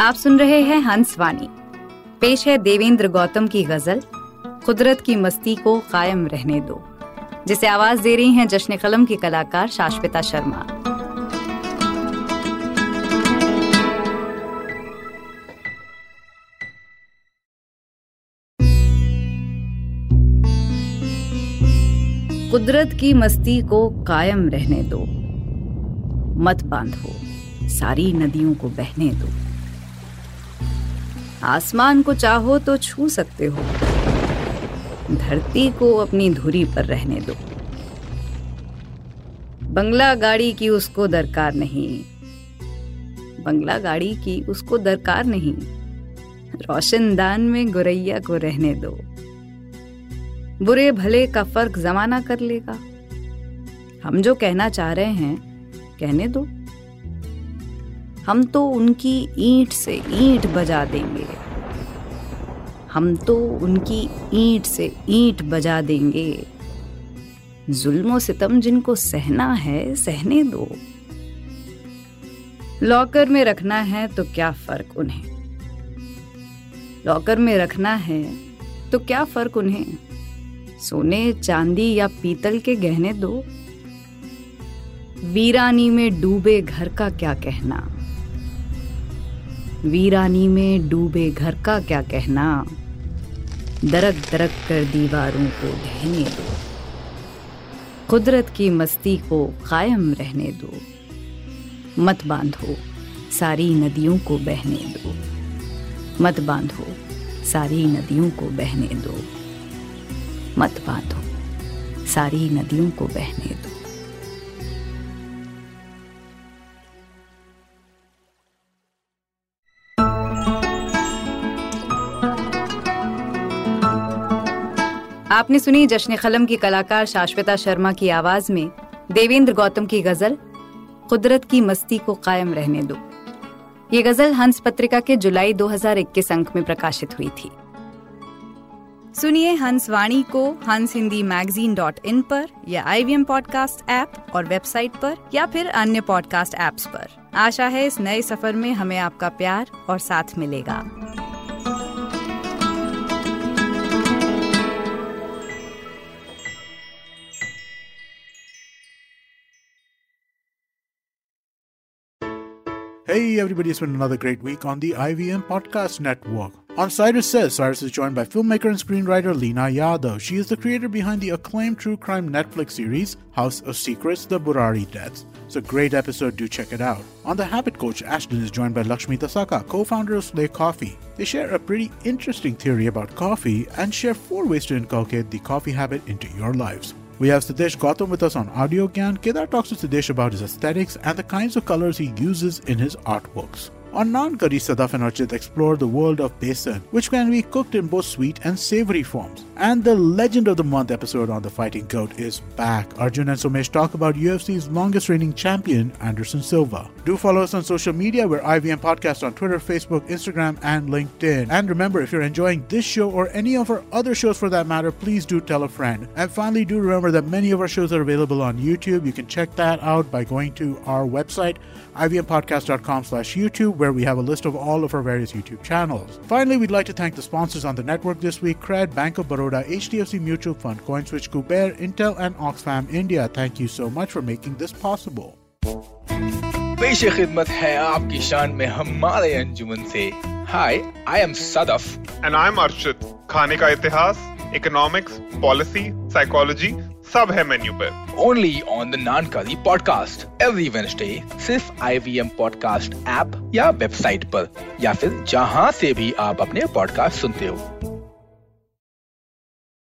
आप सुन रहे हैं हंस वाणी। पेश है देवेंद्र गौतम की गज़ल, कुदरत की मस्ती को कायम रहने दो, जिसे आवाज़ दे रही हैं जश्न कलम की कलाकार शाश्विता शर्मा। कुदरत की मस्ती को कायम रहने दो, मत बांधो, सारी नदियों को बहने दो। आसमान को चाहो तो छू सकते हो। धरती को अपनी धुरी पर रहने दो। बंगला गाड़ी की उसको दरकार नहीं। बंगला गाड़ी की उसको दरकार नहीं। रोशनदान में गुरैया को रहने दो। बुरे भले का फ़र्क जमाना कर लेगा। हम जो कहना चाह रहे हैं, कहने दो। हम तो उनकी ईंट से ईंट बजा देंगे। हम तो उनकी ईंट से ईंट बजा देंगे। जुल्मो सितम जिनको सहना है, सहने दो। लॉकर में रखना है तो क्या फ़र्क उन्हें? लॉकर में रखना है तो क्या फ़र्क उन्हें? सोने, चांदी या पीतल के गहने दो। वीरानी में डूबे घर का क्या कहना? वीरानी में डूबे घर का क्या कहना? दरक दरक कर दीवारों को ढहने दो। कुदरत की मस्ती को कायम रहने दो। मत बांधो सारी नदियों को बहने दो। मत बांधो सारी नदियों को बहने दो। मत बांधो सारी नदियों को बहने दो। आपने सुनी जश्न खलम की कलाकार शाश्विता शर्मा की आवाज़ में देवेंद्र गौतम की गज़ल, कुदरत की मस्ती को कायम रहने दो। ये गज़ल हंस पत्रिका के जुलाई 2021 अंक में प्रकाशित हुई थी। सुनिए हंस वाणी को हंस हिंदी मैगजीन डॉट इन पर या I V M podcast app और वेबसाइट पर या फिर अन्य पॉडकास्ट ऐप्स पर। आशा है इस नए सफ़र में हमें आपका प्यार और साथ मिलेगा। Hey everybody, it's been another great week on the IVM Podcast Network. On Cyrus Says, Cyrus is joined by filmmaker and screenwriter Lena Yadav. She is the creator behind the acclaimed true crime Netflix series House of Secrets, The Burari Deaths. It's a great episode, do check it out. On The Habit Coach, Ashton is joined by Lakshmi Tasaka, co-founder of Slay Coffee. They share a pretty interesting theory about coffee and share four ways to inculcate the coffee habit into your lives. We have Siddhesh Gautam with us on Audio Gyan. Kedar talks to Siddhesh about his aesthetics and the kinds of colors he uses in his artworks. On Non Curry, Sadaf and Archit explore the world of besan, which can be cooked in both sweet and savory forms. And the Legend of the Month episode on the Fighting Goat is back. Arjun and Somesh talk about UFC's longest reigning champion, Anderson Silva. Do follow us on social media. We're IVM Podcast on Twitter, Facebook, Instagram, and LinkedIn. And remember, if you're enjoying this show or any of our other shows for that matter, please do tell a friend. And finally, do remember that many of our shows are available on YouTube. You can check that out by going to our website, ivmpodcast.com slash YouTube, where we have a list of all of our various YouTube channels. Finally, we'd like to thank the sponsors on the network this week, Cred, Bank of Baroda, HDFC Mutual Fund, CoinSwitch, Kuber, Intel, and Oxfam India. Thank you so much for making this possible. पेश खिदमत है आपकी शान में हमारे अंजुमन से hi I am Sadaf and I am Arshit खाने का इतिहास इकोनॉमिक्स पॉलिसी साइकोलॉजी सब है मेन्यू पे। ओनली ऑन द नानकारी पॉडकास्ट एवरी वेन्सडे सिर्फ़ आईवीएम पॉडकास्ट ऐप या वेबसाइट पर, या फिर जहाँ से भी आप अपने पॉडकास्ट सुनते हो।